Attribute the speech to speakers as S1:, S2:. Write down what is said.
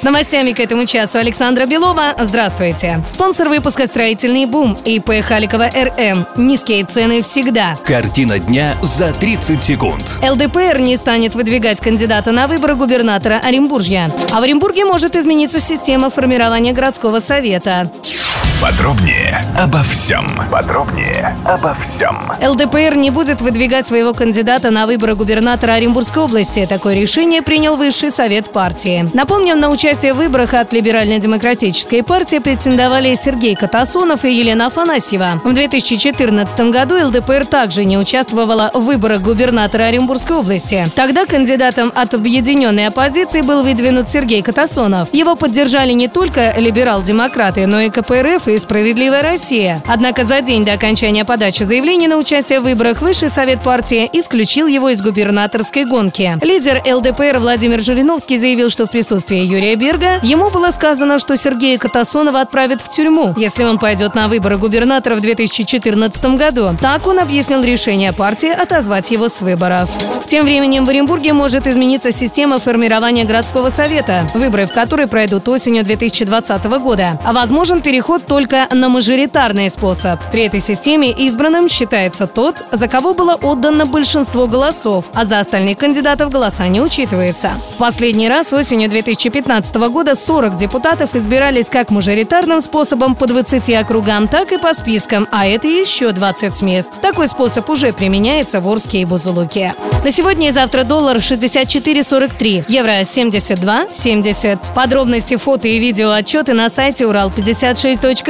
S1: С новостями к этому часу Александра Белова. Здравствуйте. Спонсор выпуска «Строительный бум» ИП Халикова РМ. Низкие цены всегда.
S2: Картина дня за 30 секунд.
S1: ЛДПР не станет выдвигать кандидата на выборы губернатора Оренбуржья. А в Оренбурге может измениться система формирования городского совета.
S3: Подробнее обо всем. Подробнее обо всем.
S1: ЛДПР не будет выдвигать своего кандидата на выборы губернатора Оренбургской области. Такое решение принял Высший совет партии. Напомним, на участие в выборах от Либерально-демократической партии претендовали Сергей Катасонов и Елена Афанасьева. В 2014 году ЛДПР также не участвовала в выборах губернатора Оренбургской области. Тогда кандидатом от объединенной оппозиции был выдвинут Сергей Катасонов. Его поддержали не только либерал-демократы, но и КПРФ и «Справедливая Россия». Однако за день до окончания подачи заявления на участие в выборах Высший совет партии исключил его из губернаторской гонки. Лидер ЛДПР Владимир Жириновский заявил, что в присутствии Юрия Берга ему было сказано, что Сергея Катасонова отправят в тюрьму, если он пойдет на выборы губернатора в 2014 году. Так он объяснил решение партии отозвать его с выборов. Тем временем в Оренбурге может измениться система формирования городского совета, выборы в которой пройдут осенью 2020 года. А возможен переход только на мажоритарный способ. При этой системе избранным считается тот, за кого было отдано большинство голосов, а за остальных кандидатов голоса не учитывается. В последний раз осенью 2015 года 40 депутатов избирались как мажоритарным способом по 20 округам, так и по спискам, а это еще 20 мест. Такой способ уже применяется в Орске и Бузулуке. На сегодня и завтра доллар 64,43, евро 72,70. Подробности, фото и видео отчеты на сайте урал56.ру,